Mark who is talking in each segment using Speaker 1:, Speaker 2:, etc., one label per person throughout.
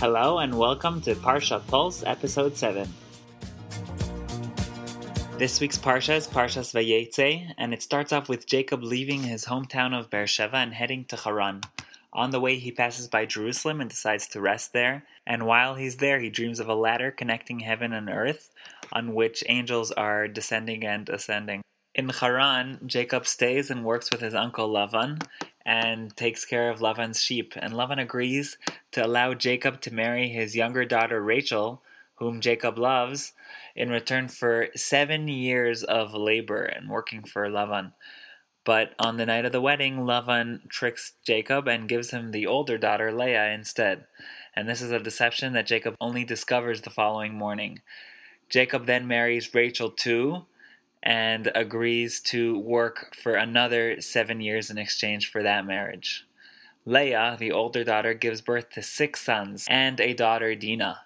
Speaker 1: Hello and welcome to Parsha Pulse, episode 7. This week's Parsha is Parshas Vayetze, and it starts off with Jacob leaving his hometown of Beersheba and heading to Haran. On the way, he passes by Jerusalem and decides to rest there, and while he's there, he dreams of a ladder connecting heaven and earth, on which angels are descending and ascending. In Haran, Jacob stays and works with his uncle Lavan, and takes care of Lavan's sheep. And Lavan agrees to allow Jacob to marry his younger daughter Rachel, whom Jacob loves, in return for seven years of labor and working for Lavan. But on the night of the wedding, Lavan tricks Jacob and gives him the older daughter Leah instead. And this is a deception that Jacob only discovers the following morning. Jacob then marries Rachel too, and agrees to work for another seven years in exchange for that marriage. Leah, the older daughter, gives birth to six sons and a daughter, Dinah.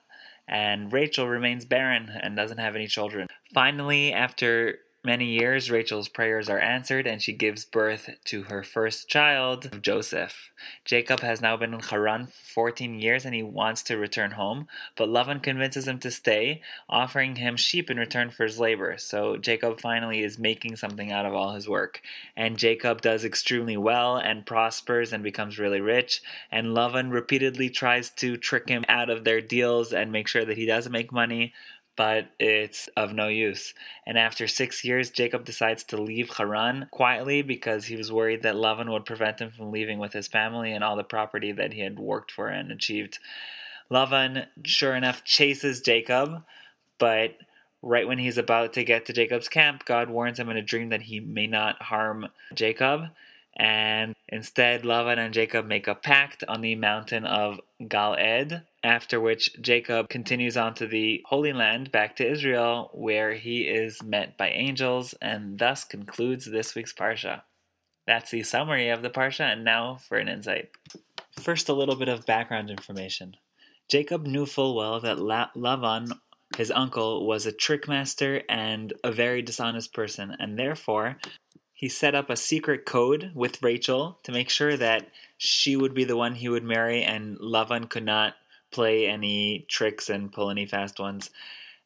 Speaker 1: And Rachel remains barren and doesn't have any children. Finally, after many years, Rachel's prayers are answered and she gives birth to her first child, Joseph. Jacob has now been in Haran for 14 years and he wants to return home, but Lavan convinces him to stay, offering him sheep in return for his labor. So Jacob finally is making something out of all his work. And Jacob does extremely well and prospers and becomes really rich. And Lavan repeatedly tries to trick him out of their deals and make sure that he doesn't make money but it's of no use. And after six years, Jacob decides to leave Haran quietly because he was worried that Lavan would prevent him from leaving with his family and all the property that he had worked for and achieved. Lavan, sure enough, chases Jacob, but right when he's about to get to Jacob's camp, God warns him in a dream that he may not harm Jacob. And instead, Lavan and Jacob make a pact on the mountain of Galed, after which Jacob continues on to the Holy Land back to Israel, where he is met by angels, and thus concludes this week's Parsha. That's the summary of the Parsha, and now for an insight. First, a little bit of background information. Jacob knew full well that La- Lavan, his uncle, was a trickmaster and a very dishonest person, and therefore he set up a secret code with Rachel to make sure that she would be the one he would marry and Lavan could not play any tricks and pull any fast ones.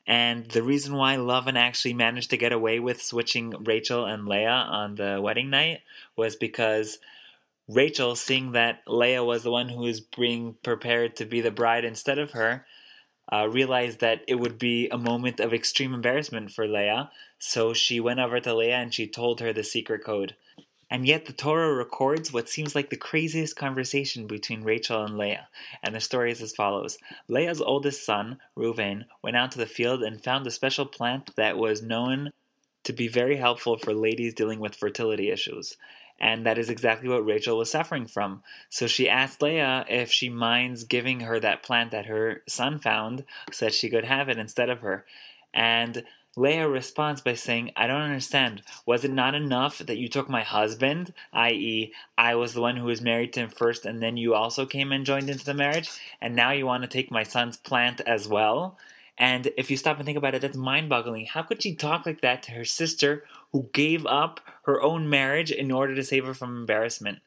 Speaker 1: And the reason why Lavan actually managed to get away with switching Rachel and Leah on the wedding night was because Rachel, seeing that Leah was the one who was being prepared to be the bride instead of her, uh, realized that it would be a moment of extreme embarrassment for Leah, so she went over to Leah and she told her the secret code. And yet the Torah records what seems like the craziest conversation between Rachel and Leah. And the story is as follows Leah's oldest son, Reuven, went out to the field and found a special plant that was known to be very helpful for ladies dealing with fertility issues. And that is exactly what Rachel was suffering from. So she asked Leah if she minds giving her that plant that her son found so that she could have it instead of her. And Leah responds by saying, I don't understand. Was it not enough that you took my husband, i.e., I was the one who was married to him first, and then you also came and joined into the marriage, and now you want to take my son's plant as well? And if you stop and think about it, that's mind boggling. How could she talk like that to her sister who gave up her own marriage in order to save her from embarrassment?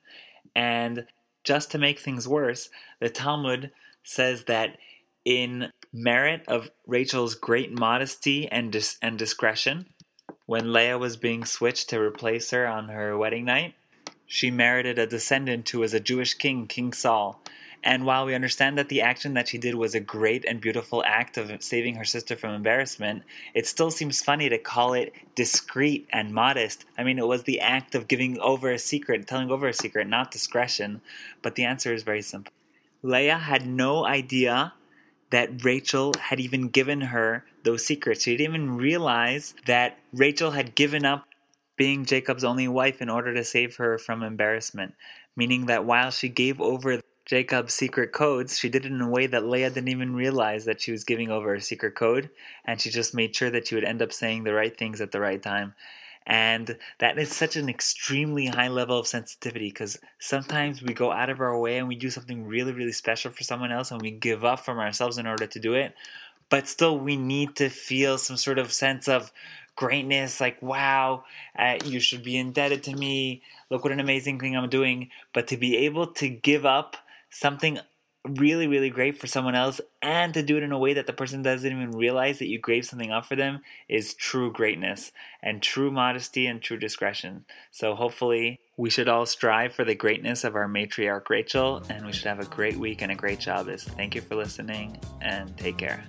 Speaker 1: And just to make things worse, the Talmud says that in merit of Rachel's great modesty and, dis- and discretion, when Leah was being switched to replace her on her wedding night, she merited a descendant who was a Jewish king, King Saul. And while we understand that the action that she did was a great and beautiful act of saving her sister from embarrassment, it still seems funny to call it discreet and modest. I mean, it was the act of giving over a secret, telling over a secret, not discretion. But the answer is very simple. Leah had no idea that Rachel had even given her those secrets. She didn't even realize that Rachel had given up being Jacob's only wife in order to save her from embarrassment. Meaning that while she gave over Jacob's secret codes, she did it in a way that Leah didn't even realize that she was giving over a secret code, and she just made sure that she would end up saying the right things at the right time. And that is such an extremely high level of sensitivity because sometimes we go out of our way and we do something really, really special for someone else and we give up from ourselves in order to do it. But still, we need to feel some sort of sense of greatness like, wow, uh, you should be indebted to me. Look what an amazing thing I'm doing. But to be able to give up something really, really great for someone else and to do it in a way that the person doesn't even realize that you gave something up for them is true greatness and true modesty and true discretion. So hopefully we should all strive for the greatness of our matriarch Rachel and we should have a great week and a great Shabbos. Thank you for listening and take care.